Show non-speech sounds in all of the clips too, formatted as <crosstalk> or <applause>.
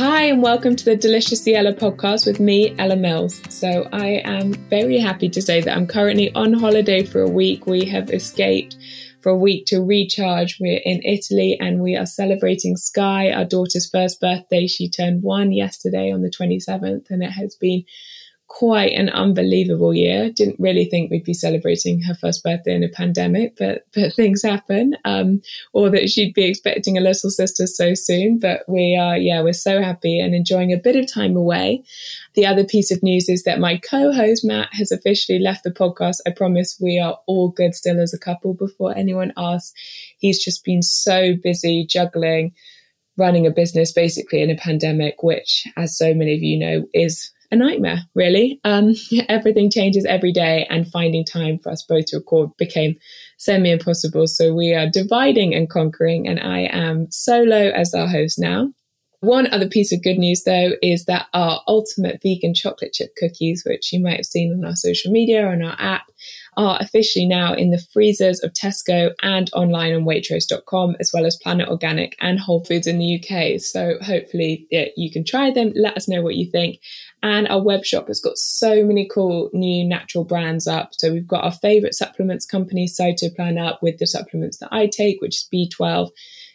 Hi, and welcome to the Deliciously Ella podcast with me, Ella Mills. So, I am very happy to say that I'm currently on holiday for a week. We have escaped for a week to recharge. We're in Italy and we are celebrating Sky, our daughter's first birthday. She turned one yesterday on the 27th, and it has been quite an unbelievable year. Didn't really think we'd be celebrating her first birthday in a pandemic, but but things happen. Um, or that she'd be expecting a little sister so soon. But we are, yeah, we're so happy and enjoying a bit of time away. The other piece of news is that my co-host Matt has officially left the podcast. I promise we are all good still as a couple. Before anyone asks, he's just been so busy juggling running a business basically in a pandemic, which, as so many of you know, is a nightmare, really. Um, <laughs> everything changes every day, and finding time for us both to record became semi impossible. So we are dividing and conquering, and I am solo as our host now. One other piece of good news, though, is that our ultimate vegan chocolate chip cookies, which you might have seen on our social media or on our app, are officially now in the freezers of Tesco and online on Waitrose.com, as well as Planet Organic and Whole Foods in the UK. So hopefully yeah, you can try them. Let us know what you think. And our web shop has got so many cool new natural brands up. So we've got our favorite supplements company, Cytoplan, up with the supplements that I take, which is B12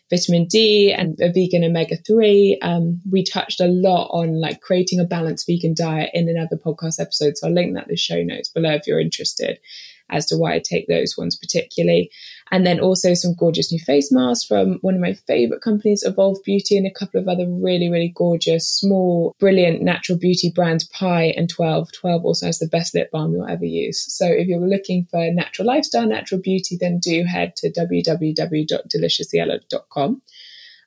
vitamin D and a vegan omega 3. Um, we touched a lot on like creating a balanced vegan diet in another podcast episode. So I'll link that in the show notes below if you're interested as to why I take those ones particularly. And then also some gorgeous new face masks from one of my favorite companies, Evolve Beauty, and a couple of other really, really gorgeous, small, brilliant natural beauty brands, Pai and 12. 12 also has the best lip balm you'll ever use. So if you're looking for natural lifestyle, natural beauty, then do head to www.deliciouslyella.com.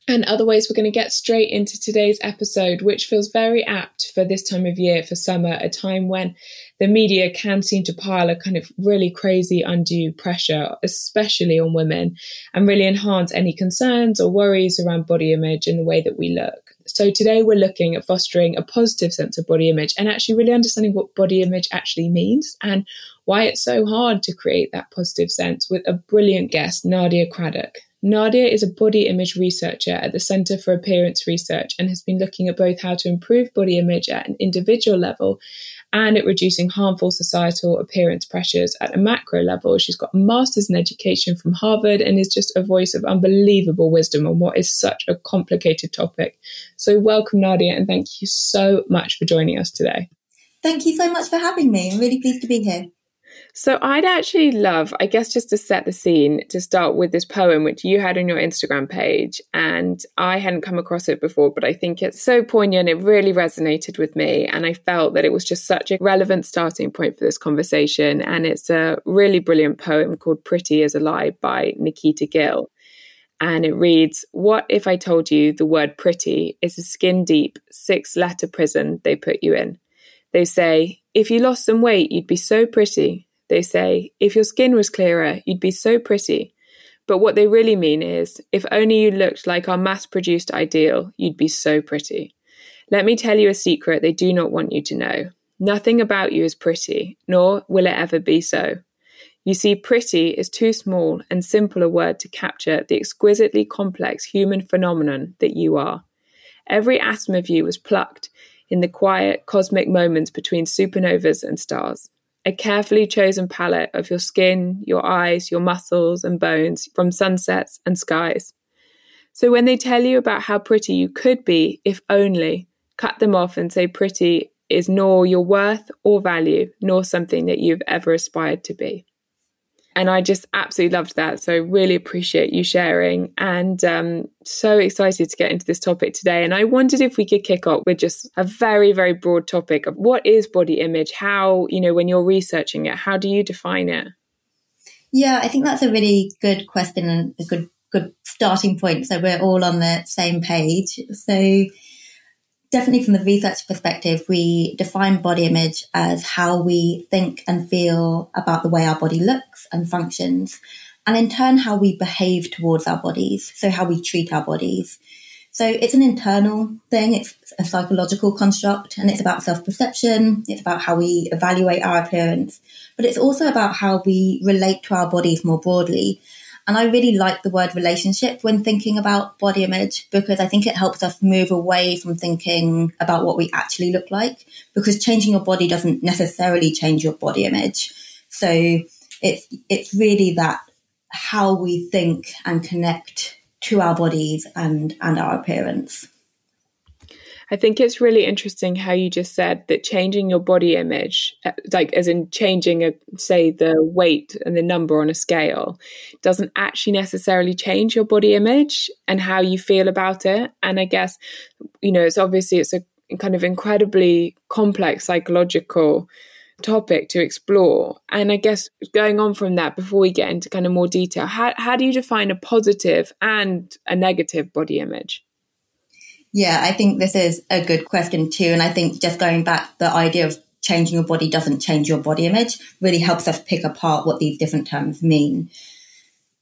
And otherwise, we're going to get straight into today's episode, which feels very apt for this time of year, for summer, a time when the media can seem to pile a kind of really crazy undue pressure, especially on women, and really enhance any concerns or worries around body image and the way that we look. So today we're looking at fostering a positive sense of body image and actually really understanding what body image actually means and why it's so hard to create that positive sense with a brilliant guest, Nadia Craddock. Nadia is a body image researcher at the Centre for Appearance Research and has been looking at both how to improve body image at an individual level and at reducing harmful societal appearance pressures at a macro level. She's got a master's in education from Harvard and is just a voice of unbelievable wisdom on what is such a complicated topic. So, welcome, Nadia, and thank you so much for joining us today. Thank you so much for having me. I'm really pleased to be here. So I'd actually love, I guess, just to set the scene, to start with this poem which you had on your Instagram page. And I hadn't come across it before, but I think it's so poignant. It really resonated with me. And I felt that it was just such a relevant starting point for this conversation. And it's a really brilliant poem called Pretty as a Lie by Nikita Gill. And it reads, What if I told you the word pretty is a skin deep, six letter prison they put you in? They say, If you lost some weight, you'd be so pretty. They say, if your skin was clearer, you'd be so pretty. But what they really mean is, if only you looked like our mass produced ideal, you'd be so pretty. Let me tell you a secret they do not want you to know. Nothing about you is pretty, nor will it ever be so. You see, pretty is too small and simple a word to capture the exquisitely complex human phenomenon that you are. Every atom of you was plucked in the quiet cosmic moments between supernovas and stars. A carefully chosen palette of your skin, your eyes, your muscles and bones from sunsets and skies. So when they tell you about how pretty you could be, if only, cut them off and say pretty is nor your worth or value, nor something that you've ever aspired to be. And I just absolutely loved that. So, really appreciate you sharing and um, so excited to get into this topic today. And I wondered if we could kick off with just a very, very broad topic of what is body image? How, you know, when you're researching it, how do you define it? Yeah, I think that's a really good question and a good good starting point. So we're all on the same page. So definitely from the research perspective, we define body image as how we think and feel about the way our body looks and functions, and in turn, how we behave towards our bodies. So, how we treat our bodies. So, it's an internal thing, it's a psychological construct, and it's about self perception, it's about how we evaluate our appearance, but it's also about how we relate to our bodies more broadly. And I really like the word relationship when thinking about body image because I think it helps us move away from thinking about what we actually look like because changing your body doesn't necessarily change your body image. So it's, it's really that how we think and connect to our bodies and, and our appearance. I think it's really interesting how you just said that changing your body image, uh, like as in changing, a, say, the weight and the number on a scale, doesn't actually necessarily change your body image and how you feel about it. And I guess, you know, it's obviously it's a kind of incredibly complex psychological topic to explore. And I guess going on from that, before we get into kind of more detail, how, how do you define a positive and a negative body image? Yeah, I think this is a good question too. And I think just going back, the idea of changing your body doesn't change your body image really helps us pick apart what these different terms mean.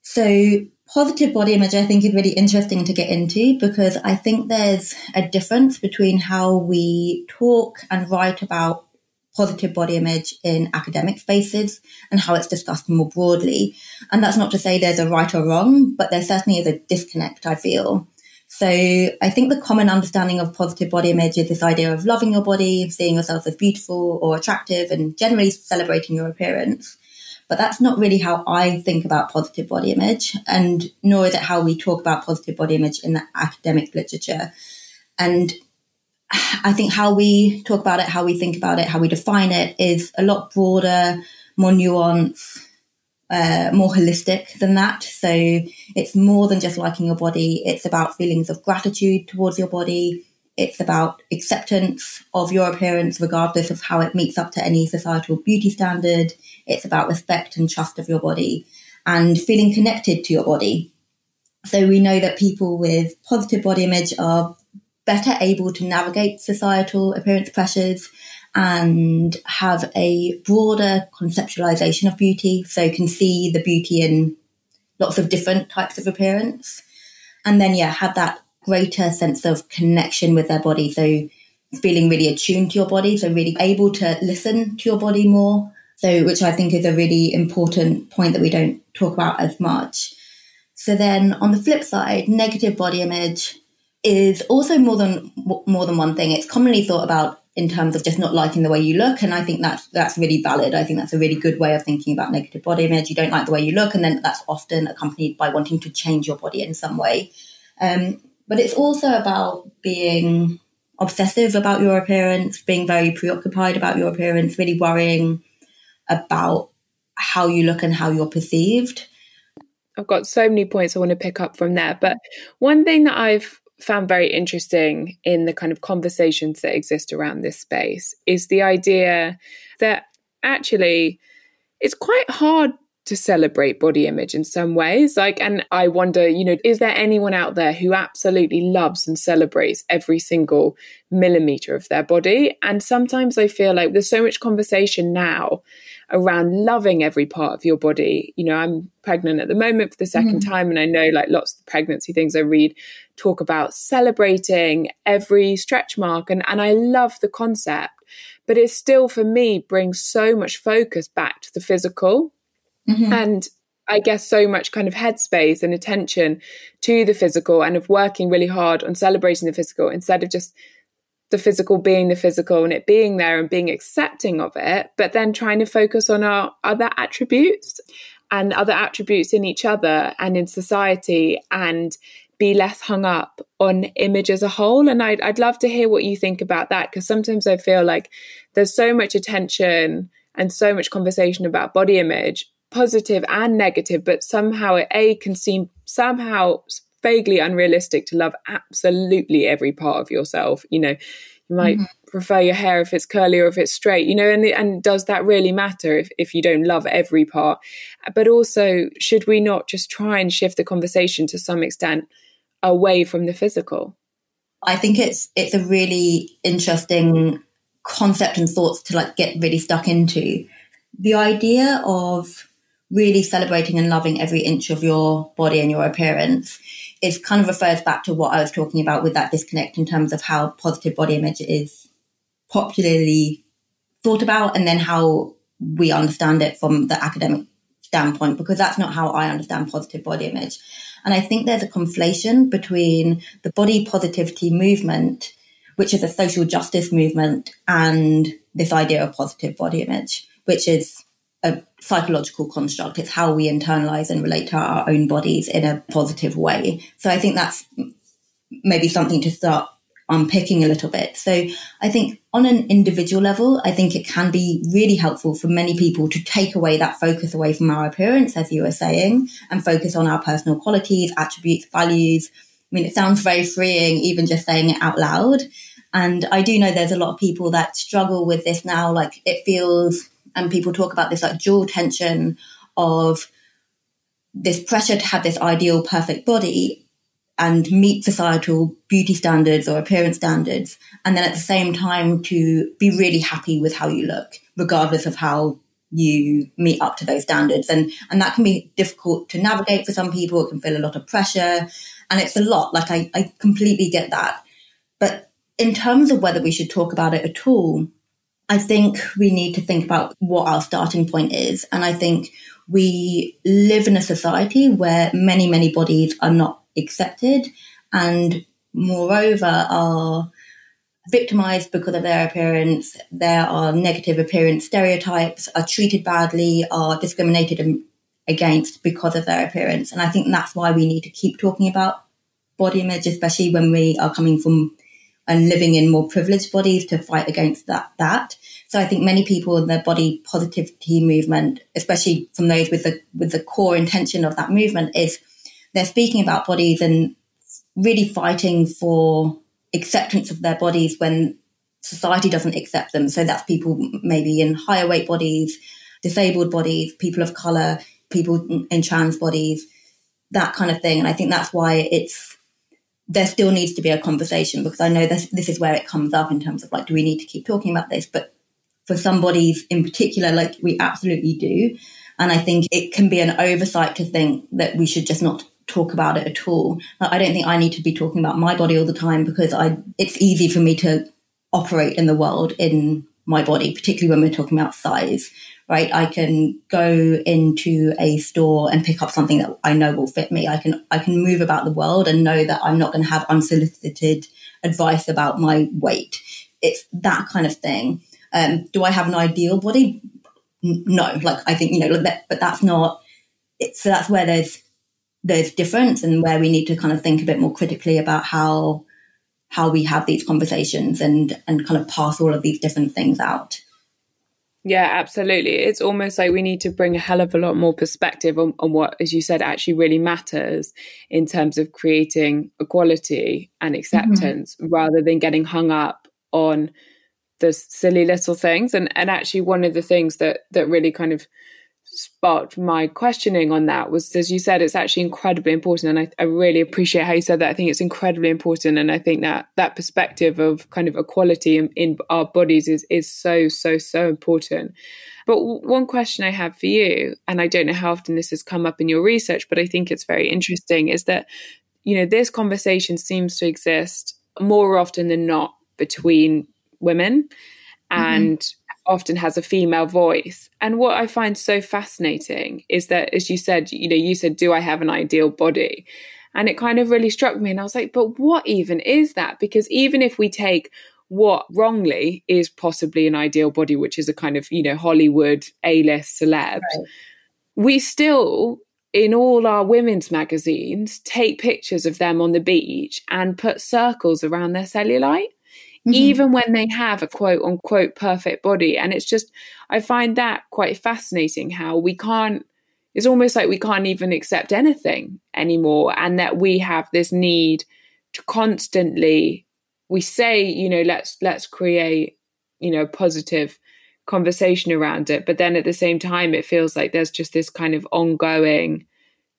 So, positive body image, I think, is really interesting to get into because I think there's a difference between how we talk and write about positive body image in academic spaces and how it's discussed more broadly. And that's not to say there's a right or wrong, but there certainly is a disconnect, I feel. So I think the common understanding of positive body image is this idea of loving your body, seeing yourself as beautiful or attractive, and generally celebrating your appearance. But that's not really how I think about positive body image, and nor is it how we talk about positive body image in the academic literature. And I think how we talk about it, how we think about it, how we define it is a lot broader, more nuanced, uh, more holistic than that. So it's more than just liking your body. It's about feelings of gratitude towards your body. It's about acceptance of your appearance, regardless of how it meets up to any societal beauty standard. It's about respect and trust of your body and feeling connected to your body. So we know that people with positive body image are better able to navigate societal appearance pressures and have a broader conceptualization of beauty. So can see the beauty in lots of different types of appearance. And then, yeah, have that greater sense of connection with their body. So feeling really attuned to your body. So really able to listen to your body more. So, which I think is a really important point that we don't talk about as much. So then on the flip side, negative body image is also more than more than one thing. It's commonly thought about in terms of just not liking the way you look. And I think that's that's really valid. I think that's a really good way of thinking about negative body image. You don't like the way you look, and then that's often accompanied by wanting to change your body in some way. Um, but it's also about being obsessive about your appearance, being very preoccupied about your appearance, really worrying about how you look and how you're perceived. I've got so many points I want to pick up from there. But one thing that I've found very interesting in the kind of conversations that exist around this space is the idea that actually it's quite hard to celebrate body image in some ways. Like and i wonder you know is there anyone out there who absolutely loves and celebrates every single millimeter of their body? And sometimes i feel like there's so much conversation now around loving every part of your body. You know, I'm pregnant at the moment for the 2nd mm-hmm. time, and I know like lots of pregnancy things I read talk about celebrating every stretch mark, and, and I love the concept, but it still for me brings so much focus back to the physical. Mm-hmm. And I guess so much kind of headspace and attention to the physical and of working really hard on celebrating the physical instead of just the physical being the physical and it being there and being accepting of it, but then trying to focus on our other attributes and other attributes in each other and in society and be less hung up on image as a whole. And I'd, I'd love to hear what you think about that because sometimes I feel like there's so much attention and so much conversation about body image, positive and negative, but somehow it A can seem somehow vaguely unrealistic to love absolutely every part of yourself. You know, you might mm-hmm. prefer your hair if it's curly or if it's straight, you know, and, and does that really matter if, if you don't love every part? But also, should we not just try and shift the conversation to some extent away from the physical? I think it's it's a really interesting concept and thoughts to like get really stuck into. The idea of really celebrating and loving every inch of your body and your appearance it kind of refers back to what I was talking about with that disconnect in terms of how positive body image is popularly thought about and then how we understand it from the academic standpoint, because that's not how I understand positive body image. And I think there's a conflation between the body positivity movement, which is a social justice movement, and this idea of positive body image, which is psychological construct. It's how we internalize and relate to our own bodies in a positive way. So I think that's maybe something to start unpicking a little bit. So I think on an individual level, I think it can be really helpful for many people to take away that focus away from our appearance, as you were saying, and focus on our personal qualities, attributes, values. I mean, it sounds very freeing, even just saying it out loud. And I do know there's a lot of people that struggle with this now. Like it feels and people talk about this like dual tension of this pressure to have this ideal perfect body and meet societal beauty standards or appearance standards and then at the same time to be really happy with how you look regardless of how you meet up to those standards. And and that can be difficult to navigate for some people it can feel a lot of pressure and it's a lot like i, I completely get that. But in terms of whether we should talk about it at all I think we need to think about what our starting point is. And I think we live in a society where many, many bodies are not accepted and moreover are victimized because of their appearance. There are negative appearance stereotypes, are treated badly, are discriminated against because of their appearance. And I think that's why we need to keep talking about body image, especially when we are coming from and living in more privileged bodies to fight against that that. So I think many people in the body positivity movement, especially from those with the with the core intention of that movement, is they're speaking about bodies and really fighting for acceptance of their bodies when society doesn't accept them. So that's people maybe in higher weight bodies, disabled bodies, people of color, people in trans bodies, that kind of thing. And I think that's why it's there still needs to be a conversation because I know this this is where it comes up in terms of like, do we need to keep talking about this? But for some bodies in particular, like we absolutely do. And I think it can be an oversight to think that we should just not talk about it at all. Like, I don't think I need to be talking about my body all the time because I it's easy for me to operate in the world in my body, particularly when we're talking about size right? I can go into a store and pick up something that I know will fit me. I can I can move about the world and know that I'm not going to have unsolicited advice about my weight. It's that kind of thing. Um, do I have an ideal body? No, like I think you know, but that's not. so that's where there's there's difference and where we need to kind of think a bit more critically about how how we have these conversations and and kind of pass all of these different things out. Yeah, absolutely. It's almost like we need to bring a hell of a lot more perspective on, on, what, as you said, actually really matters in terms of creating equality and acceptance mm-hmm. rather than getting hung up on the silly little things. And and actually one of the things that that really kind of sparked my questioning on that was as you said it's actually incredibly important and I, I, really appreciate how you said that i think it's incredibly important and i think that that perspective of kind of equality in, in our bodies is is so so so important but one question i have for you and i don't know how often this has come up in your research but i think it's very interesting is that you know this conversation seems to exist more often than not between women mm-hmm. and often has a female voice. And what I find so fascinating is that, as you said, you know, you said, Do I have an ideal body? And it kind of really struck me. And I was like, But what even is that? Because even if we take what wrongly is possibly an ideal body, which is a kind of, you know, Hollywood A list celeb, right. we still, in all our women's magazines, take pictures of them on the beach and put circles around their cellulite. Mm-hmm. Even when they have a quote unquote perfect body. And it's just, I find that quite fascinating how we can't, it's almost like we can't even accept anything anymore. And that we have this need to constantly we say you know let's let's create you know positive conversation around it but then at the same time it feels like there's just this kind of ongoing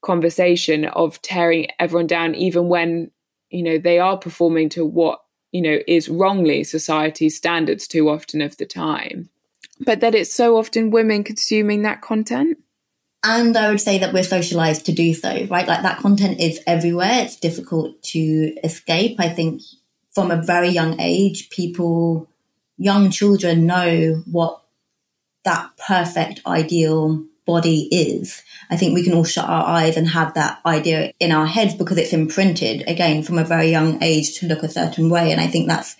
conversation of tearing everyone down even when you know they are performing to what you know is wrongly society's standards too often of the time. But that it's so often women consuming that content? And i would say that we're socialized to do so right? Like that content is everywhere. It's difficult to escape. I think from a very young age, people, young children know what that perfect ideal body is. I think we can all shut our eyes and have that idea in our heads because it's imprinted again from a very young age to look a certain way. And I think that's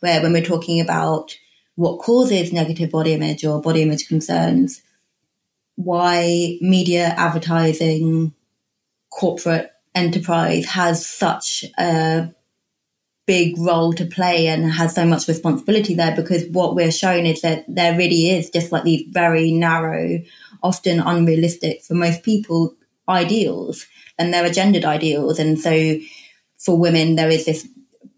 where when we're talking about what causes negative body image or body image concerns, why media advertising, corporate enterprise has such a big role to play and has so much responsibility there because what we're showing is that there really is just like these very narrow, often unrealistic for most people ideals and there are gendered ideals. And so for women, there is this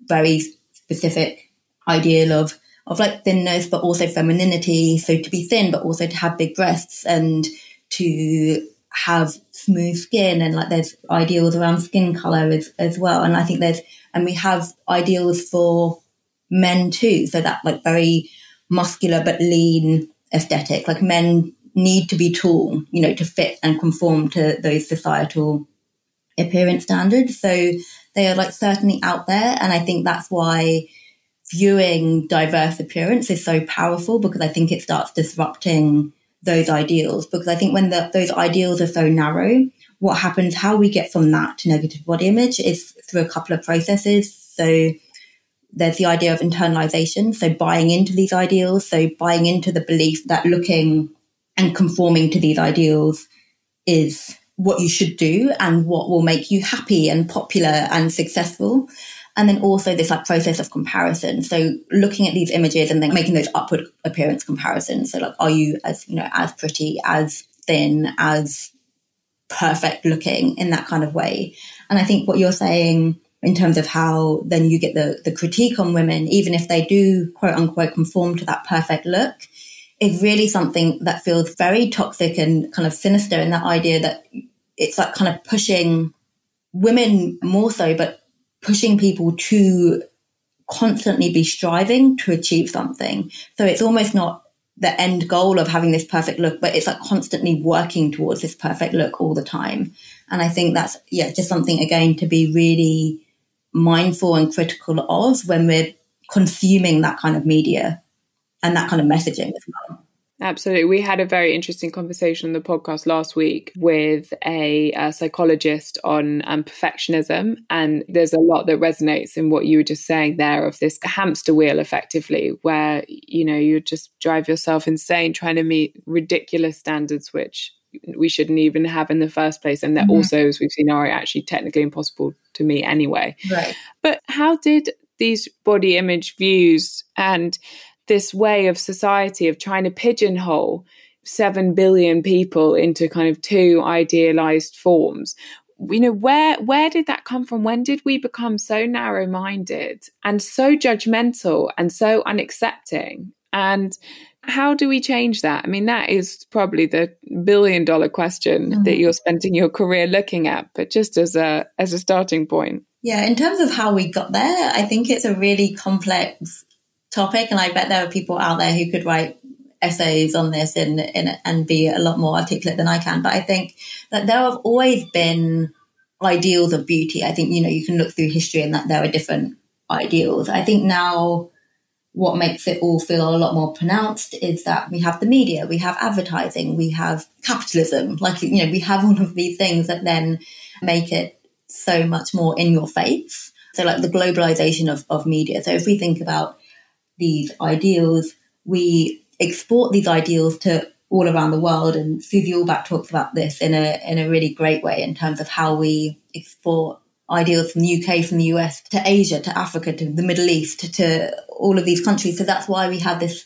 very specific ideal of, of like thinness, but also femininity. So to be thin, but also to have big breasts and to have smooth skin and like there's ideals around skin color as, as well. And I think there's and we have ideals for men too. So that like very muscular but lean aesthetic. Like men need to be tall, you know, to fit and conform to those societal appearance standards. So they are like certainly out there. And I think that's why viewing diverse appearance is so powerful because I think it starts disrupting those ideals. Because I think when the, those ideals are so narrow, what happens, how we get from that to negative body image is through a couple of processes. So there's the idea of internalization. So buying into these ideals. So buying into the belief that looking and conforming to these ideals is what you should do and what will make you happy and popular and successful. And then also this like process of comparison. So looking at these images and then making those upward appearance comparisons. So like, are you as, you know, as pretty, as thin, as perfect looking in that kind of way. And I think what you're saying in terms of how then you get the, the critique on women, even if they do quote unquote conform to that perfect look, is really something that feels very toxic and kind of sinister in that idea that it's like kind of pushing women more so, but pushing people to constantly be striving to achieve something. So it's almost not the end goal of having this perfect look, but it's like constantly working towards this perfect look all the time. And I think that's, yeah, just something again to be really mindful and critical of when we're consuming that kind of media and that kind of messaging as well. Absolutely. We had a very interesting conversation on the podcast last week with a, a psychologist on um, perfectionism. And there's a lot that resonates in what you were just saying there of this hamster wheel, effectively, where, you know, you just drive yourself insane trying to meet ridiculous standards, which we shouldn't even have in the first place. And that mm-hmm. also, as we've seen, are actually technically impossible to meet anyway. Right. But how did these body image views and this way of society of trying to pigeonhole 7 billion people into kind of two idealized forms. You know where where did that come from? When did we become so narrow minded and so judgmental and so unaccepting? And how do we change that? I mean that is probably the billion dollar question mm-hmm. that you're spending your career looking at but just as a as a starting point. Yeah in terms of how we got there i think it's a really complex topic. And I bet there are people out there who could write essays on this and, and, and be a lot more articulate than I can. But I think that there have always been ideals of beauty. I think, you know, you can look through history and that there are different ideals. I think now what makes it all feel a lot more pronounced is that we have the media, we have advertising, we have capitalism. Like, you know, we have all of these things that then make it so much more in your face. So like the globalization of, of media. So if we think about these ideals, we export these ideals to all around the world. And Susie Orbach talks about this in a in a really great way in terms of how we export ideals from the UK, from the US to Asia, to Africa, to the Middle East, to, to all of these countries. So that's why we have this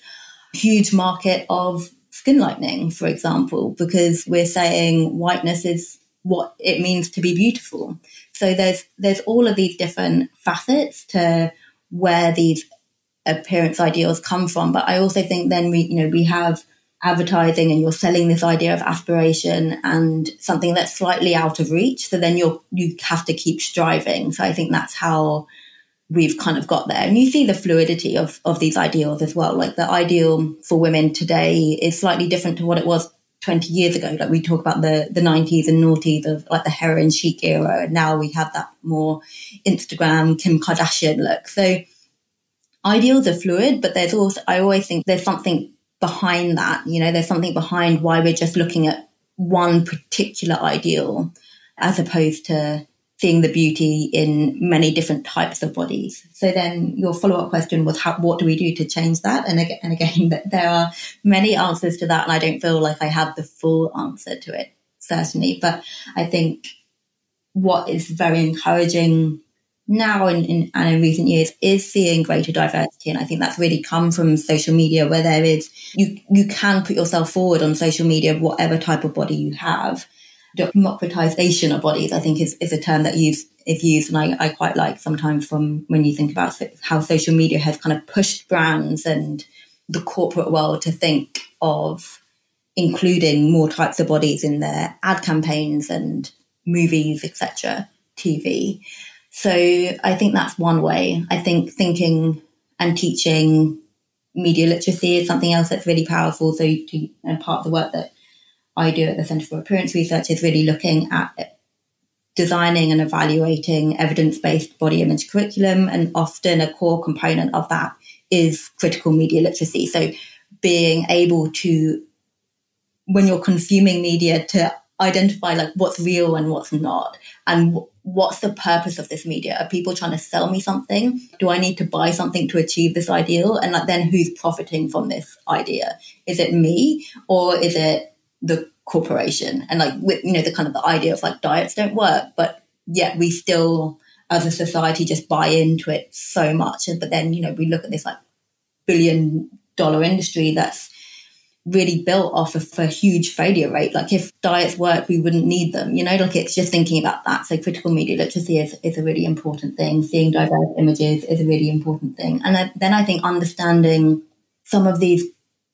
huge market of skin lightening, for example, because we're saying whiteness is what it means to be beautiful. So there's there's all of these different facets to where these appearance ideals come from. But I also think then we you know we have advertising and you're selling this idea of aspiration and something that's slightly out of reach. So then you're you have to keep striving. So I think that's how we've kind of got there. And you see the fluidity of, of these ideals as well. Like the ideal for women today is slightly different to what it was 20 years ago. Like we talk about the, the 90s and noughties of like the heroin chic era. And now we have that more Instagram, Kim Kardashian look. So ideals are fluid, but there's also, I always think there's something behind that. You know, there's something behind why we're just looking at one particular ideal as opposed to seeing the beauty in many different types of bodies. So then your follow up question was, how, what do we do to change that? And again, and again, <laughs> there are many answers to that. And I don't feel like I have the full answer to it, certainly. But I think what is very encouraging now in, in, and in recent years is seeing greater diversity. And I think that's really come from social media where there is, you, you can put yourself forward on social media, whatever type of body you have democratization of bodies, I think is, is a term that use, is used. And I, I quite like sometimes from when you think about how social media has kind of pushed brands and the corporate world to think of including more types of bodies in their ad campaigns and movies, etc., TV. So I think that's one way. I think thinking and teaching media literacy is something else that's really powerful. So to, and part of the work that I do at the Centre for Appearance Research is really looking at designing and evaluating evidence based body image curriculum. And often a core component of that is critical media literacy. So being able to, when you're consuming media, to identify like what's real and what's not and what's the purpose of this media? Are people trying to sell me something? Do i need to buy something to achieve this ideal? And like then who's profiting from this idea? Is it me or is it the corporation? And like with you know the kind of the idea of like diets don't work but yet we still as a society just buy into it so much. But then you know we look at this like billion dollar industry that's really built off of a huge failure rate. Like if diets work we wouldn't need them you know? Like it's just thinking about that. So critical media literacy is, is a really important thing. Seeing diverse images is a really important thing. And then i think understanding some of these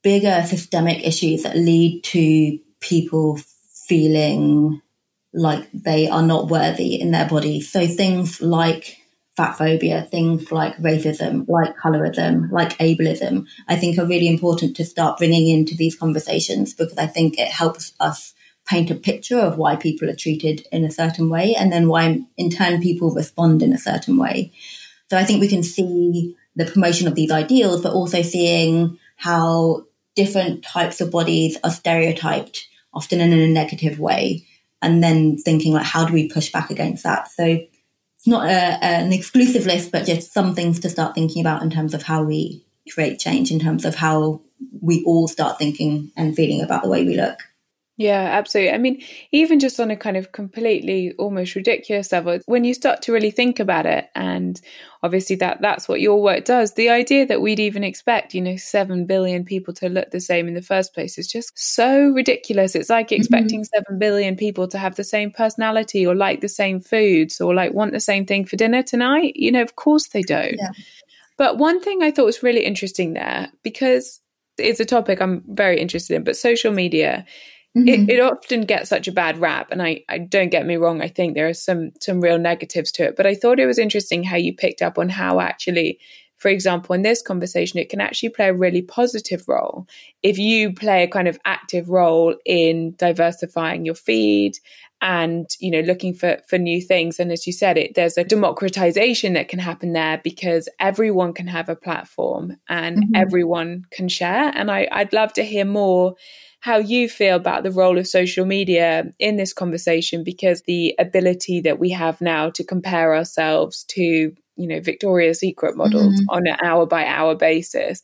bigger systemic issues that lead to people feeling like they are not worthy in their bodies. So things like fat phobia, things like racism, like colorism, like ableism, I think are really important to start bringing into these conversations because I think it helps us paint a picture of why people are treated in a certain way and then why in turn people respond in a certain way. So I think we can see the promotion of these ideals, but also seeing how different types of bodies are stereotyped, often in a negative way, and then thinking like, how do we push back against that? So it's not a, an exclusive list, but just some things to start thinking about in terms of how we create change, in terms of how we all start thinking and feeling about the way we look. Yeah, absolutely. I mean, even just on a kind of completely almost ridiculous level, when you start to really think about it, and obviously that that's what your work does, the idea that we'd even expect, you know, 7 billion people to look the same in the first place is just so ridiculous. It's like mm-hmm. expecting mm-hmm. 7 billion people to have the same personality or like the same foods or like want the same thing for dinner tonight. You know, of course they don't. Yeah. But one thing I thought was really interesting there, because it's a topic I'm very interested in, but social media Mm-hmm. It, it, often gets such a bad rap, and I, I don't get me wrong. I think there are some some real negatives to it, but I thought it was interesting how you picked up on how actually, for example, in this conversation, it can actually play a really positive role if you play a kind of active role in diversifying your feed and you know looking for for new things. And as you said, it there's a democratization that can happen there because everyone can have a platform and mm-hmm. everyone can share. And I, I'd love to hear more how you feel about the role of social media in this conversation because the ability that we have now to compare ourselves to you know, Victoria's Secret models mm-hmm. on an hour by hour basis,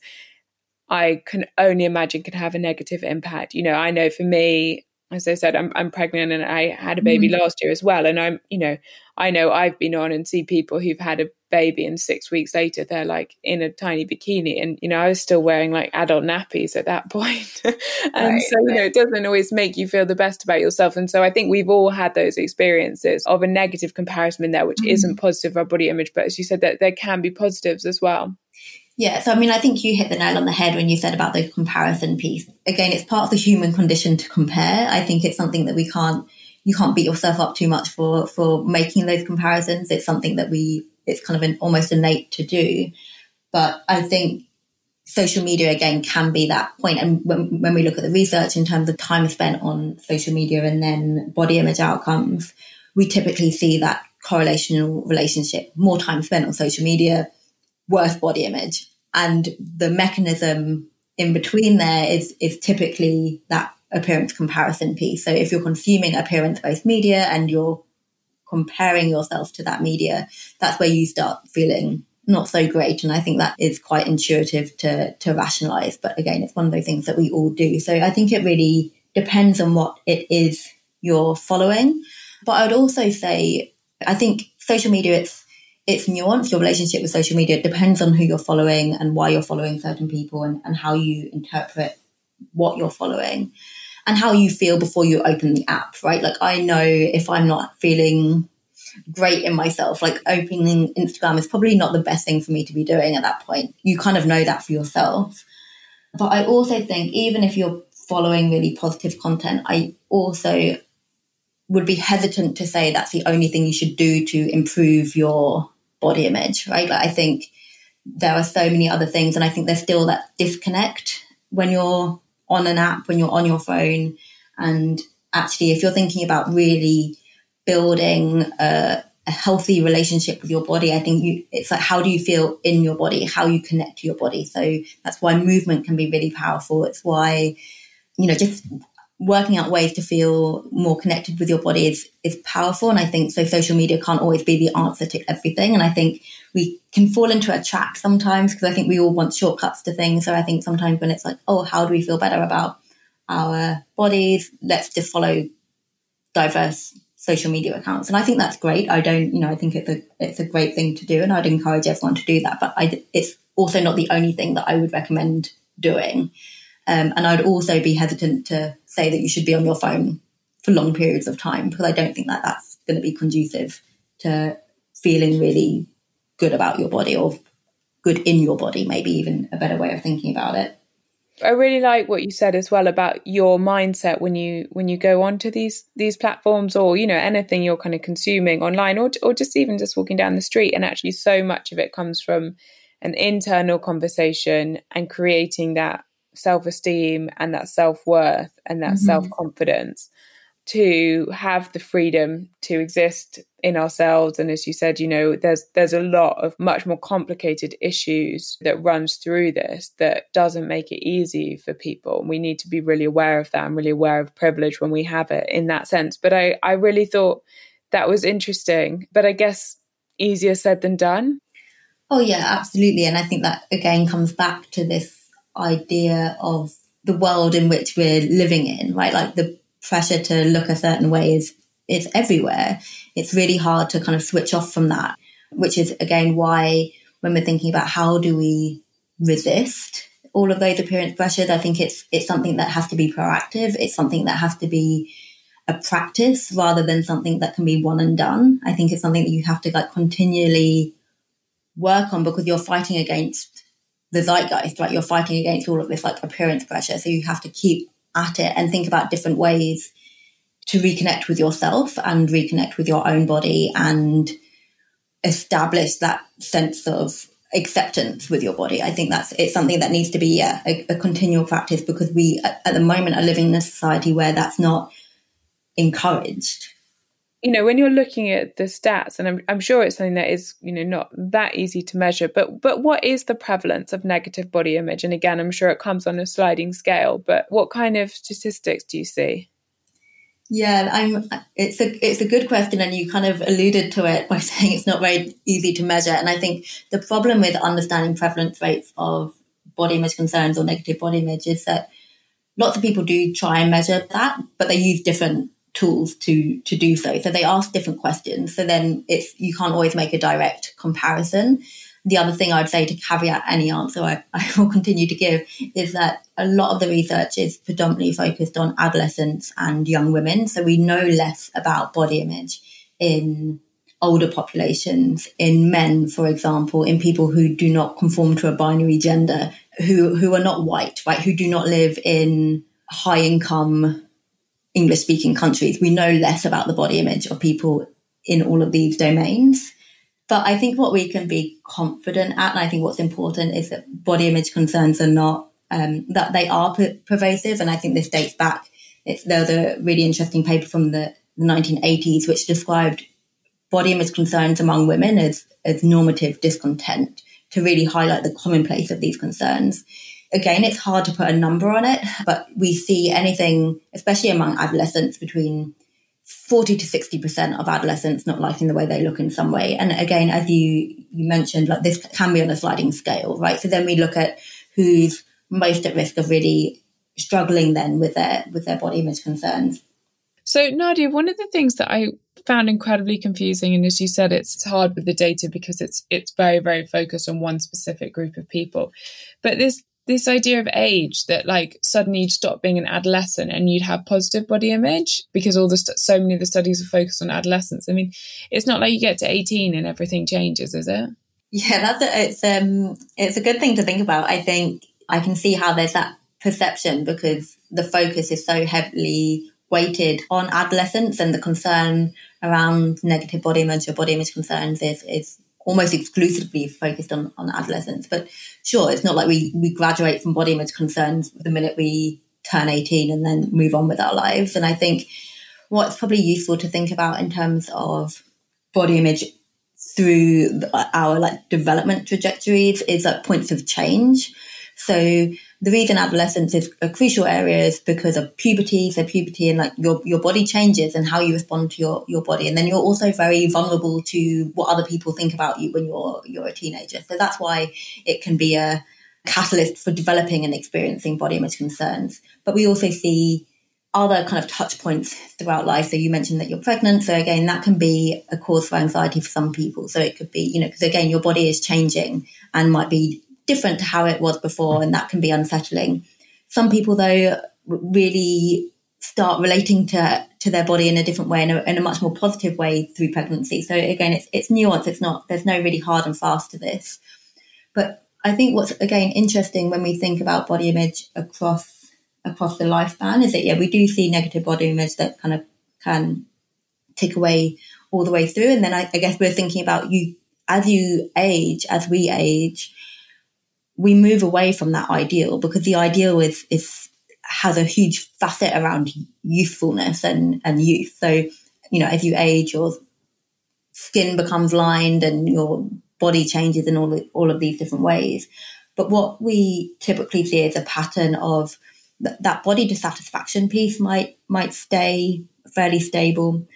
I can only imagine can have a negative impact. You know, I know for me, as I said, I'm, I'm pregnant and I had a baby mm. last year as well. And I'm, you know, I know I've been on and see people who've had a baby and six weeks later they're like in a tiny bikini. And, you know, I was still wearing like adult nappies at that <laughs> and right, so, you know, it doesn't always make you feel the best about yourself. And so I think we've all had those experiences of a negative comparison in there, which mm. isn't positive for our body image. But as you said, that there can be positives as well. Yeah, so I mean, I think you hit the nail on the head when you said about the comparison piece. Again, it's part of the human condition to compare. I think it's something that we can't, you can't beat yourself up too much for for making those comparisons. It's something that we, it's kind of an almost innate to do. But I think social media again can be that point. And when, when we look at the research in terms of time spent on social media and then body image outcomes, we typically see that correlational relationship. More time spent on social media worse body image. And the mechanism in between there is, is typically that appearance comparison piece. So if you're consuming appearance based media and you're comparing yourself to that media, that's where you start feeling not so great. And I think that is quite intuitive to, to rationalize. But again, it's one of those things that we all do. So I think it really depends on what it is you're following. But I would also say, I think social media, it's it's nuanced. Your relationship with social media depends on who you're following and why you're following certain people and, and how you interpret what you're following and how you feel before you open the app, right? Like I know if I'm not feeling great in myself, like opening Instagram is probably not the best thing for me to be doing at that point. You kind of know that for yourself. But I also think even if you're following really positive content, I also would be hesitant to say that's the only thing you should do to improve your body image, right? Like I think there are so many other things, and I think there's still that disconnect when you're on an app, when you're on your phone, and actually, if you're thinking about really building a, a healthy relationship with your body, I think you, it's like how do you feel in your body, how you connect to your body. So that's why movement can be really powerful. It's why you know just working out ways to feel more connected with your body is is powerful. And i think so social media can't always be the answer to everything. And i think we can fall into a trap sometimes because i think we all want shortcuts to things. So i think sometimes when it's like oh how do we feel better about our bodies? Let's just follow diverse social media accounts. And i think that's great. I don't you know i think it's a it's a great thing to do and i'd encourage everyone to do that. But I, it's also not the only thing that i would recommend doing. Um, and I'd also be hesitant to say that you should be on your phone for long periods of time because I don't think that that's going to be conducive to feeling really good about your body or good in your body, maybe even a better way of thinking about it. I really like what you said as well about your mindset when you when you go onto these these platforms or you know anything you're kind of consuming online or or just even just walking down the street and actually so much of it comes from an internal conversation and creating that self esteem and that self worth and that mm-hmm. self confidence to have the freedom to exist in ourselves. And as you said you know there's there's a lot of much more complicated issues that runs through this that doesn't make it easy for people. We need to be really aware of that and really aware of privilege when we have it in that sense. But i i really thought that was interesting but i guess easier said than done. Oh yeah absolutely. And i think that again comes back to this idea of the world in which we're living in, right? Like the pressure to look a certain way is it's everywhere. It's really hard to kind of switch off from that, which is again why when we're thinking about how do we resist all of those appearance pressures, I think it's it's something that has to be proactive. It's something that has to be a practice rather than something that can be one and done. I think it's something that you have to like continually work on because you're fighting against the zeitgeist, right? You're fighting against all of this like appearance pressure. So you have to keep at it and think about different ways to reconnect with yourself and reconnect with your own body and establish that sense of acceptance with your body. I think that's it's something that needs to be yeah, a, a continual practice because we at, at the moment are living in a society where that's not encouraged you know when you're looking at the stats and I'm, I'm sure it's something that is you know not that easy to measure but but what is the prevalence of negative body image and again i'm sure it comes on a sliding scale but what kind of statistics do you see Yeah, I'm. It's a it's a good question, and you kind of alluded to it by <laughs> saying it's not very easy to measure. And I think the problem with understanding prevalence rates of body image concerns or negative body image is that lots of people do try and measure that, but they use different tools to to do so. So they ask different questions. So then it's you can't always make a direct comparison the other thing I'd say to caveat any answer I, <laughs> I, will continue to give is that a lot of the research is predominantly focused on adolescents and young women. So we know less about body image in older populations, in men, for example, in people who do not conform to a binary gender, who, who are not white, right, who do not live in high income English speaking countries. We know less about the body image of people in all of these domains. But I think what we can be confident at, and I think what's important is that body image concerns are not, um, that they are per- pervasive. And I think this dates back. It's, there was a really interesting paper from the, the 1980s which described body image concerns among women as, as normative discontent to really highlight the commonplace of these concerns. Again, it's hard to put a number on it, but we see anything, especially among adolescents between 40 to 60% of adolescents not liking the way they look in some way. And again, as you, you mentioned, like this can be on a sliding scale, right? So then we look at who's most at risk of really struggling then with their, with their body image concerns. So Nadia, one of the things that I found incredibly confusing, and as you said, it's hard with the data because it's it's very very focused on one specific group of people. But this this idea of age that like suddenly you'd stop being an adolescent and you'd have positive body image because all the st- so many of the studies are focused on adolescence. I mean, it's not like you get to 18 and everything changes, is it? Yeah, that's a, it's um it's a good thing to think about. I think I can see how there's that perception because the focus is so heavily weighted on adolescence and the concern around negative body image or body image concerns is is almost exclusively focused on, on adolescents. But sure, it's not like we, we graduate from body image concerns the minute we turn 18 and then move on with our lives. And I think what's probably useful to think about in terms of body image through our like development trajectories is like points of change. So the reason adolescence is a crucial area is because of puberty. So puberty and like your, your body changes and how you respond to your, your body. And then you're also very vulnerable to what other people think about you when you're, you're a teenager. So that's why it can be a catalyst for developing and experiencing body image concerns. But we also see other kind of touch points throughout life. So you mentioned that you're pregnant. So again, that can be a cause for anxiety for some people. So it could be, you know, because again, your body is changing and might be different to how it was before, and that can be unsettling. Some people, though, really start relating to to their body in a different way, in a, in a much more positive way through pregnancy. So again, it's it's nuanced. It's not there's no really hard and fast to this. But I think what's again interesting when we think about body image across across the lifespan is that yeah, we do see negative body image that kind of can tick away all the way through. And then I, I guess we're thinking about you as you age, as we age, we move away from that ideal because the ideal is is has a huge facet around youthfulness and and youth. So you know, as you age, your skin becomes lined and your body changes in all all of these different ways. But what we typically see is a pattern of th- that body dissatisfaction piece might might stay fairly stable,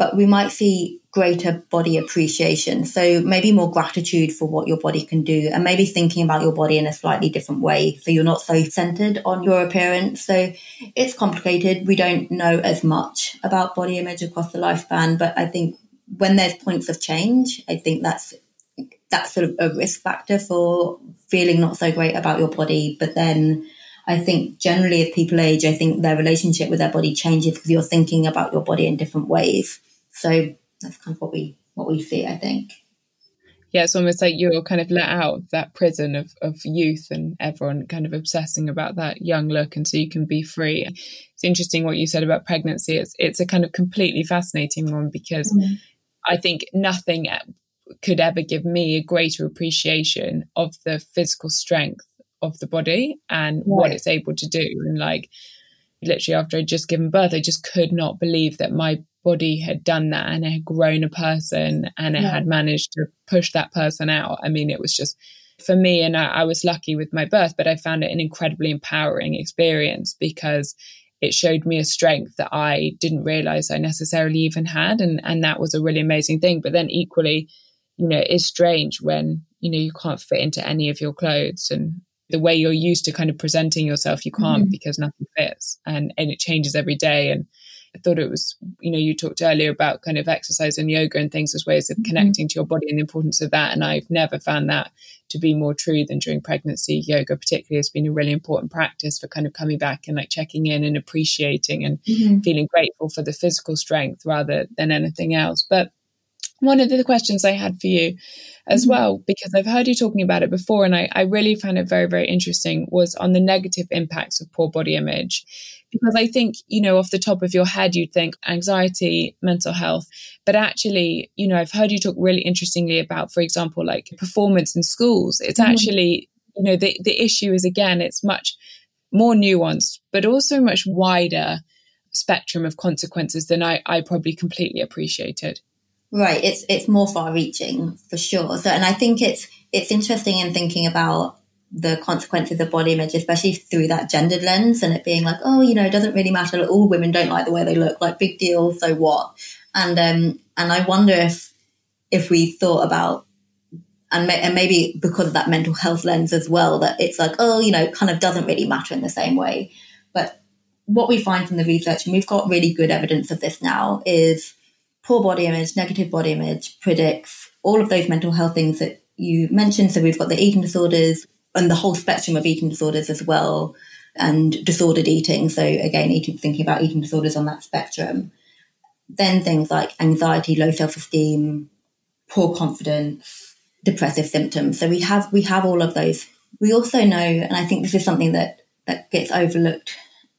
but we might see greater body appreciation. So maybe more gratitude for what your body can do and maybe thinking about your body in a slightly different way. So you're not so centered on your appearance. So it's complicated. We don't know as much about body image across the lifespan, but I think when there's points of change, I think that's that's sort of a risk factor for feeling not so great about your body. But then I think generally as people age, I think their relationship with their body changes because you're thinking about your body in different ways. So that's kind of what we what we see, I think. Yeah, it's almost like you're kind of let out of that prison of, of youth and everyone kind of obsessing about that young look and so you can be free. It's interesting what you said about pregnancy. It's it's a kind of completely fascinating one because mm-hmm. I think nothing could ever give me a greater appreciation of the physical strength of the body and right. what it's able to do. And like literally after I'd just given birth, I just could not believe that my body had done that and it had grown a person and it yeah. had managed to push that person out. I mean, it was just for me, and I, I was lucky with my birth, but I found it an incredibly empowering experience because it showed me a strength that I didn't realize I necessarily even had. And, and that was a really amazing thing. But then equally, you know, it's strange when, you know, you can't fit into any of your clothes and the way you're used to kind of presenting yourself, you can't mm-hmm. because nothing fits and, and it changes every day. And I thought it was, you know, you talked earlier about kind of exercise and yoga and things as ways of mm-hmm. connecting to your body and the importance of that. And I've never found that to be more true than during pregnancy. Yoga, particularly, has been a really important practice for kind of coming back and like checking in and appreciating and mm-hmm. feeling grateful for the physical strength rather than anything else. But one of the questions I had for you as mm-hmm. well, because I've heard you talking about it before, and I, I really found it very, very interesting, was on the negative impacts of poor body image. Because I think, you know, off the top of your head, you'd think anxiety, mental health. But actually, you know, I've heard you talk really interestingly about, for example, like performance in schools. It's mm-hmm. actually, you know, the, the issue is again, it's much more nuanced, but also much wider spectrum of consequences than I, I probably completely appreciated. Right. It's it's more far reaching for sure. So and I think it's it's interesting in thinking about the consequences of body image, especially through that gendered lens and it being like, oh, you know, it doesn't really matter. All women don't like the way they look, like big deal, so what? And um and I wonder if if we thought about and, and maybe because of that mental health lens as well, that it's like, oh, you know, kind of doesn't really matter in the same way. But what we find from the research, and we've got really good evidence of this now, is poor body image, negative body image predicts all of those mental health things that you mentioned. So we've got the eating disorders and the whole spectrum of eating disorders as well, and disordered eating. So again, eating, thinking about eating disorders on that spectrum. Then things like anxiety, low self-esteem, poor confidence, depressive symptoms. So we have we have all of those. We also know, and I think this is something that that gets overlooked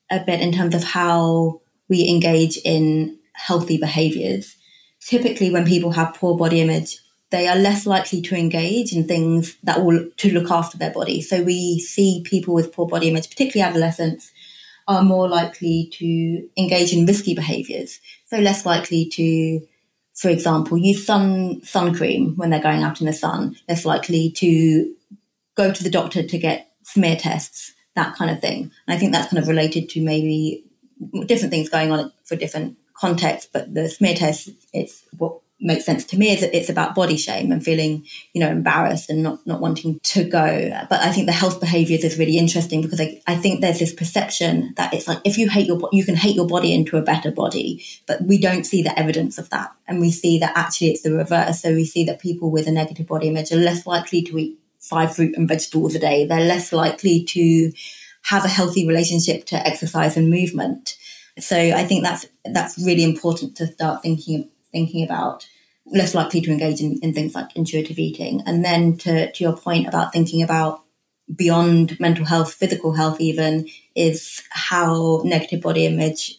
a bit in terms of how we engage in healthy behaviors. Typically, when people have poor body image, they are less likely to engage in things that will to look after their body. So we see people with poor body image, particularly adolescents, are more likely to engage in risky behaviors. So less likely to, for example, use sun sun cream when they're going out in the sun. Less likely to go to the doctor to get smear tests, that kind of thing. And I think that's kind of related to maybe different things going on for different contexts, but the smear test, it's what makes sense to me is that it's about body shame and feeling, you know, embarrassed and not, not wanting to go. But I think the health behaviors is really interesting because I, I think there's this perception that it's like if you hate your you can hate your body into a better body, but we don't see the evidence of that. And we see that actually it's the reverse. So we see that people with a negative body image are less likely to eat five fruit and vegetables a day. They're less likely to have a healthy relationship to exercise and movement. So I think that's that's really important to start thinking thinking about. Less likely to engage in, in things like intuitive eating, and then to to your point about thinking about beyond mental health, physical health, even is how negative body image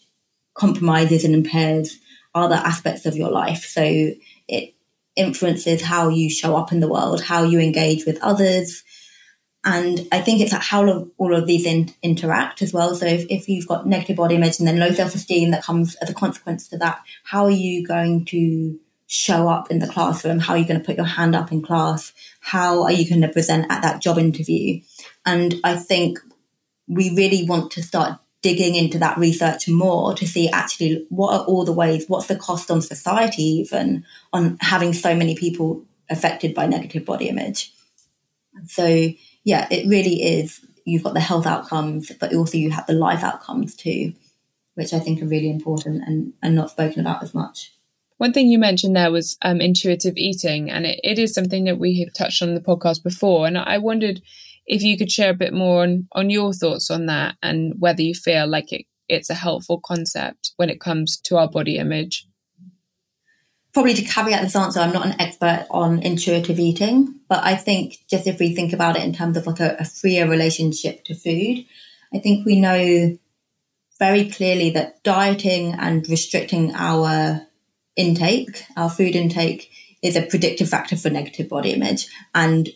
compromises and impairs other aspects of your life. So it influences how you show up in the world, how you engage with others, and I think it's like how all of, these in, interact as well. So if, if you've got negative body image and then low self-esteem that comes as a consequence to that, how are you going to show up in the classroom? How are you going to put your hand up in class? How are you going to present at that job interview? And I think we really want to start digging into that research more to see actually what are all the ways, what's the cost on society even on having so many people affected by negative body image. So yeah, it really is. You've got the health outcomes, but also you have the life outcomes too, which I think are really important and, and not spoken about as much. One thing you mentioned there was um, intuitive eating, and it, it is something that we have touched on in the podcast before. And I wondered if you could share a bit more on, on your thoughts on that and whether you feel like it, it's a helpful concept when it comes to our body image probably to caveat this answer, I'm not an expert on intuitive eating, but I think just if we think about it in terms of like a, a freer relationship to food, I think we know very clearly that dieting and restricting our intake, our food intake, is a predictive factor for negative body image. And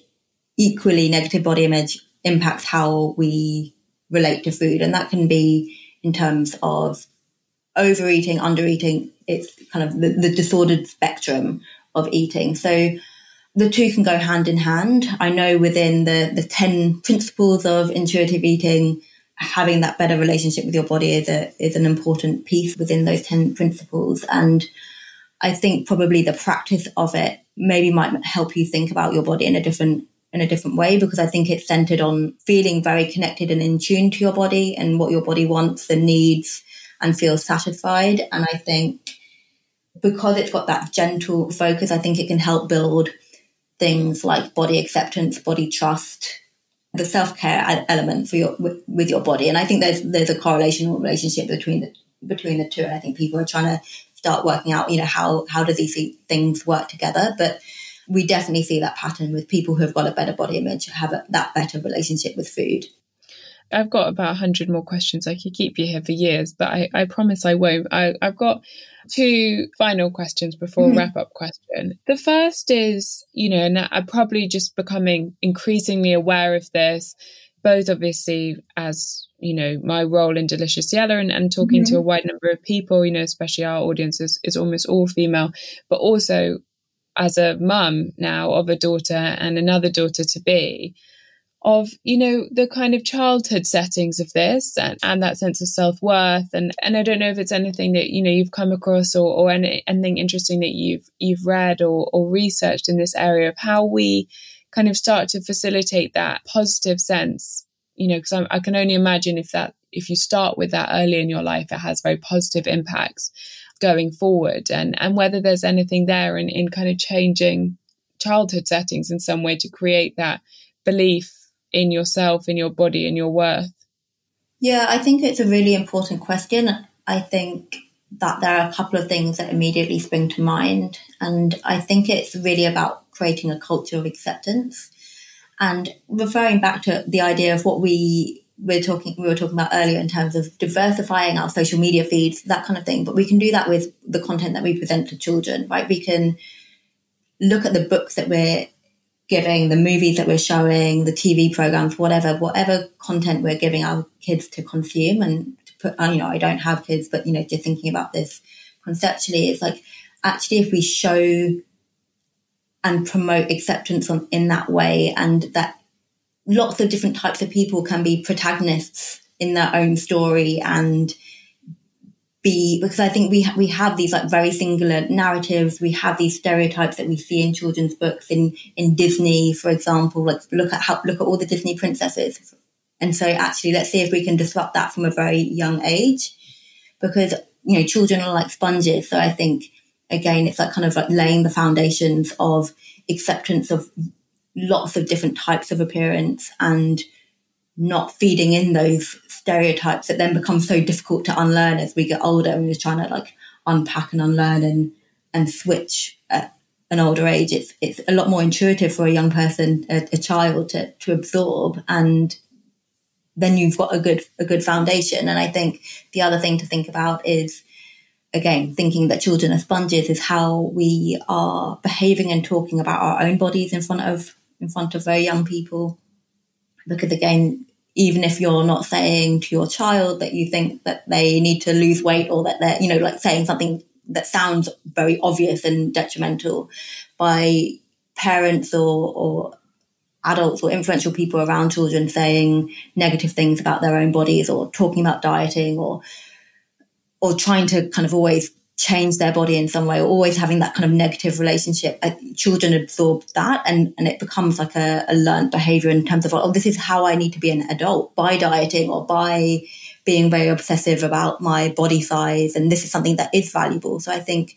equally, negative body image impacts how we relate to food. And that can be in terms of overeating, undereating, it's kind of the, the disordered spectrum of eating. So the two can go hand in hand. I know within the, the 10 principles of intuitive eating, having that better relationship with your body is a is an important piece within those 10 principles and i think probably the practice of it maybe might help you think about your body in a different in a different way because i think it's centered on feeling very connected and in tune to your body and what your body wants and needs and feel satisfied and i think because it's got that gentle focus i think it can help build things like body acceptance body trust the self care element for your with, with, your body. And I think there's there's a correlation or relationship between the between the two. And I think people are trying to start working out, you know, how how do these things work together? But we definitely see that pattern with people who have got a better body image have a, that better relationship with food. I've got about 100 more questions. I could keep you here for years, but I, I promise I won't. I, have got two final questions before mm-hmm. wrap up question. The first is, you know, and I'm probably just becoming increasingly aware of this, both obviously as, you know, my role in Deliciously Ella and, and talking mm-hmm. to a wide number of people, you know, especially our audience is, is almost all female, but also as a mum now of a daughter and another daughter to be of you know the kind of childhood settings of this and, and that sense of self-worth. And and I don't know if it's anything that you know you've come across or, or any, anything interesting that you've you've read or, or researched in this area of how we kind of start to facilitate that positive sense you know because I can only imagine if that if you start with that early in your life it has very positive impacts going forward. And and whether there's anything there in, in kind of changing childhood settings in some way to create that belief in yourself, in your body, in your worth? Yeah, I think it's a really important question. I think that there are a couple of things that immediately spring to mind. And I think it's really about creating a culture of acceptance and referring back to the idea of what we we're talking we were talking about earlier in terms of diversifying our social media feeds, that kind of thing. But we can do that with the content that we present to children, right? We can look at the books that we're giving, the movies that we're showing, the TV programs, whatever, whatever content we're giving our kids to consume and to put, you know, I don't have kids, but, you know, just thinking about this conceptually, it's like actually if we show and promote acceptance on, in that way and that lots of different types of people can be protagonists in their own story and be because I think we ha- we have these like very singular narratives. We have these stereotypes that we see in children's books in in Disney, for example. Like look at how look at all the Disney princesses, and so actually let's see if we can disrupt that from a very young age, because you know children are like sponges. So I think again it's like kind of like laying the foundations of acceptance of lots of different types of appearance and not feeding in those stereotypes that then become so difficult to unlearn as we get older. And we're trying to like unpack and unlearn and and switch at an older age. It's it's a lot more intuitive for a young person a, a child to to absorb and then you've got a good a good foundation. And i think the other thing to think about is again thinking that children are sponges is how we are behaving and talking about our own bodies in front of in front of very young people. Because again even if you're not saying to your child that you think that they need to lose weight or that they're, you know, like saying something that sounds very obvious and detrimental by parents or, or adults or influential people around children saying negative things about their own bodies or talking about dieting or or trying to kind of always change their body in some way or always having that kind of negative relationship uh, children absorb that and, and it becomes like a, a learned behavior in terms of oh this is how i need to be an adult by dieting or by being very obsessive about my body size and this is something that is valuable. So i think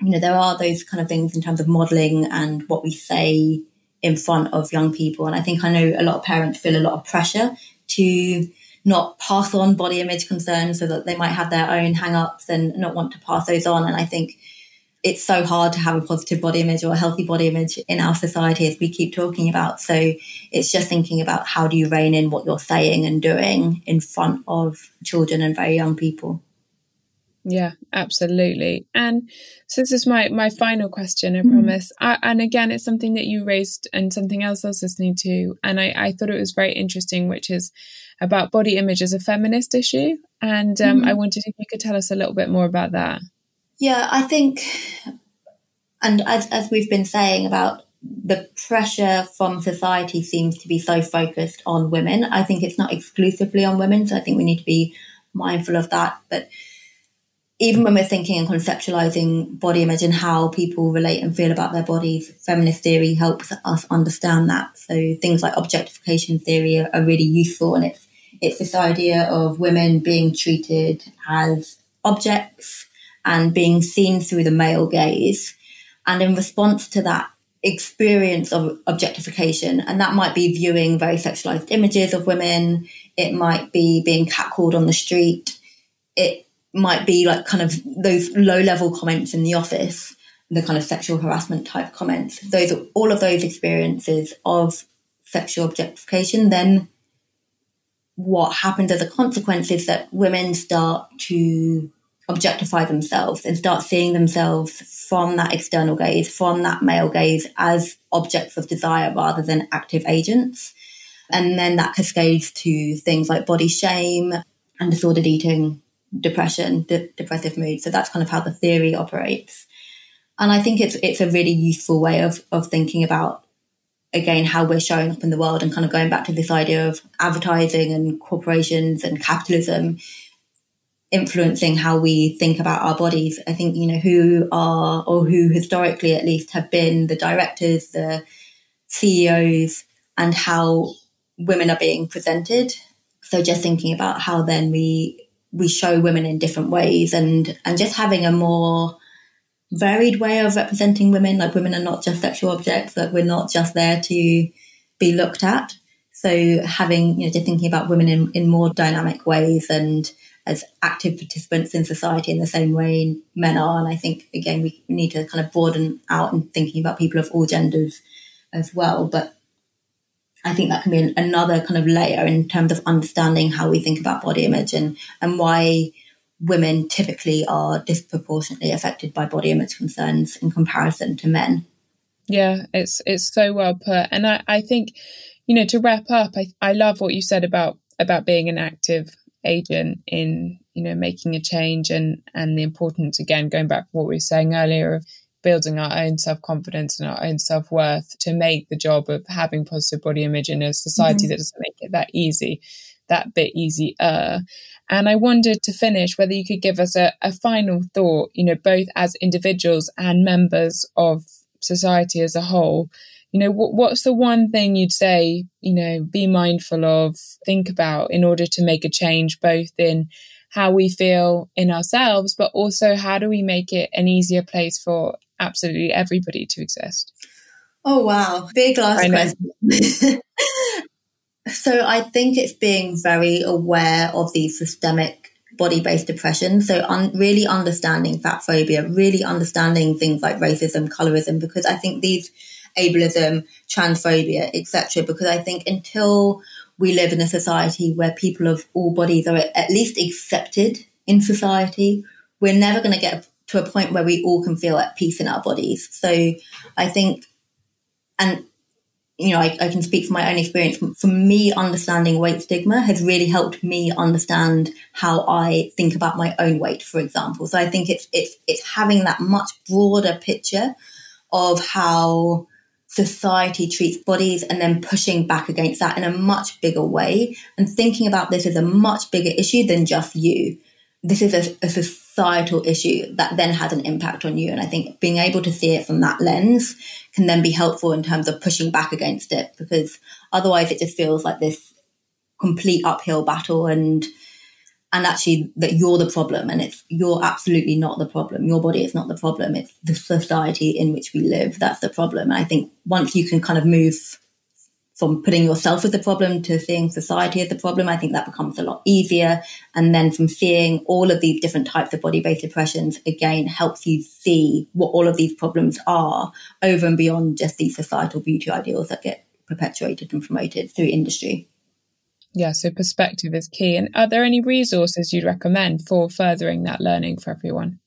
you know there are those kind of things in terms of modeling and what we say in front of young people. And i think i know a lot of parents feel a lot of pressure to not pass on body image concerns so that they might have their own hang-ups and not want to pass those on. And I think it's so hard to have a positive body image or a healthy body image in our society as we keep talking about. So it's just thinking about how do you rein in what you're saying and doing in front of children and very young people. Yeah, absolutely. And so this is my my final question, I mm. promise. I, and again, it's something that you raised and something else I was listening to, and I, I thought it was very interesting, which is about body image as a feminist issue. And um, mm. I wanted if you could tell us a little bit more about that. Yeah, I think, and as as we've been saying about the pressure from society seems to be so focused on women. I think it's not exclusively on women, so I think we need to be mindful of that. But even when we're thinking and conceptualizing body image and how people relate and feel about their bodies, feminist theory helps us understand that. So things like objectification theory are, are really useful, and it's it's this idea of women being treated as objects and being seen through the male gaze. And in response to that experience of objectification, and that might be viewing very sexualized images of women, it might be being catcalled on the street, it might be like kind of those low level comments in the office, the kind of sexual harassment type comments. Those are all of those experiences of sexual objectification. Then what happens as a consequence is that women start to objectify themselves and start seeing themselves from that external gaze, from that male gaze as objects of desire rather than active agents. And then that cascades to things like body shame and disordered eating, depression, de- depressive mood. So that's kind of how the theory operates. And I think it's it's a really useful way of of thinking about again how we're showing up in the world and kind of going back to this idea of advertising and corporations and capitalism influencing how we think about our bodies. I think, you know, who are, or who historically at least have been the directors, the CEOs, and how women are being presented. So just thinking about how then we, we show women in different ways and, and just having a more varied way of representing women. Like women are not just sexual objects, like we're not just there to be looked at. So having, you know, just thinking about women in, in more dynamic ways and as active participants in society in the same way men are. And I think, again, we need to kind of broaden out and thinking about people of all genders as well. But I think that can be an, another kind of layer in terms of understanding how we think about body image and, and why women typically are disproportionately affected by body image concerns in comparison to men. Yeah, it's it's so well put. And I, I think, you know, to wrap up, I, I love what you said about about being an active agent in you know making a change and and the importance again going back to what we were saying earlier of building our own self-confidence and our own self-worth to make the job of having positive body image in a society mm-hmm. that doesn't make it that easy that bit easier and i wondered to finish whether you could give us a, a final thought you know both as individuals and members of society as a whole you know what, what's the one thing you'd say you know be mindful of think about in order to make a change both in how we feel in ourselves but also how do we make it an easier place for absolutely everybody to exist. Oh wow. Big last question. <laughs> So i think it's being very aware of the systemic body-based oppression. So un- really understanding fat phobia really understanding things like racism colorism because i think these ableism, transphobia, etc. Because I think until we live in a society where people of all bodies are at least accepted in society, we're never going to get to a point where we all can feel at peace in our bodies. So I think, and you know, I, I, can speak from my own experience. For me, understanding weight stigma has really helped me understand how I think about my own weight, for example. So I think it's it's it's having that much broader picture of how society treats bodies and then pushing back against that in a much bigger way and thinking about this as a much bigger issue than just you. This is a, a, societal issue that then has an impact on you. And I think being able to see it from that lens can then be helpful in terms of pushing back against it because otherwise it just feels like this complete uphill battle and and actually that you're the problem and it's you're absolutely not the problem. Your body is not the problem. It's the society in which we live that's the problem. And i think once you can kind of move from putting yourself as the problem to seeing society as the problem i think that becomes a lot easier and then from seeing all of these different types of body-based oppressions, again helps you see what all of these problems are over and beyond just these societal beauty ideals that get perpetuated and promoted through industry yeah, so perspective is key. And are there any resources you'd recommend for furthering that learning for everyone?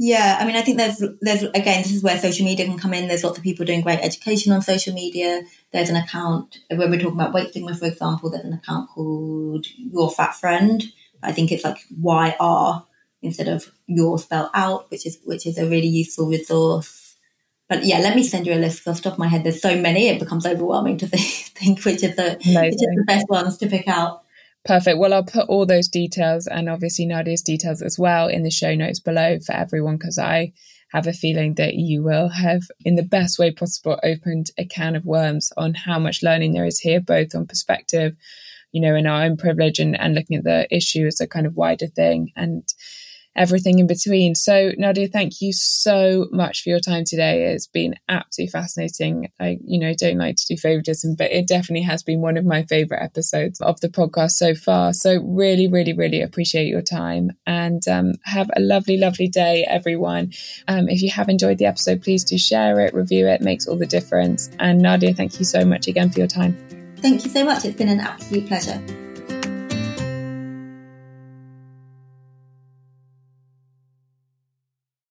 Yeah, I mean, I think there's there's again, this is where social media can come in. There's lots of people doing great education on social media. There's an account when we're talking about weight stigma, for example. There's an account called Your Fat Friend. I think it's like YR instead of Your spell out, which is which is a really useful resource. but yeah, let me send you a list off the top of my head. There's so many, it becomes overwhelming to <laughs> think which of the which of the best ones to pick out. Perfect. Well, I'll put all those details and obviously Nadia's details as well in the show notes below for everyone because I have a feeling that you will have, in the best way possible, opened a can of worms on how much learning there is here, both on perspective, you know, in our own privilege and, and looking at the issue as a kind of wider thing. And everything in between. So, Nadia, thank you so much for your time today. It's been absolutely fascinating. I, you know, don't like to do favoritism, but it definitely has been one of my favorite episodes of the podcast so far. So, really, really, really appreciate your time and um, have a lovely, lovely day, everyone. Um, if you have enjoyed the episode, please do share it, review it, it makes all the difference. And Nadia, thank you so much again for your time. Thank you so much. It's been an absolute pleasure.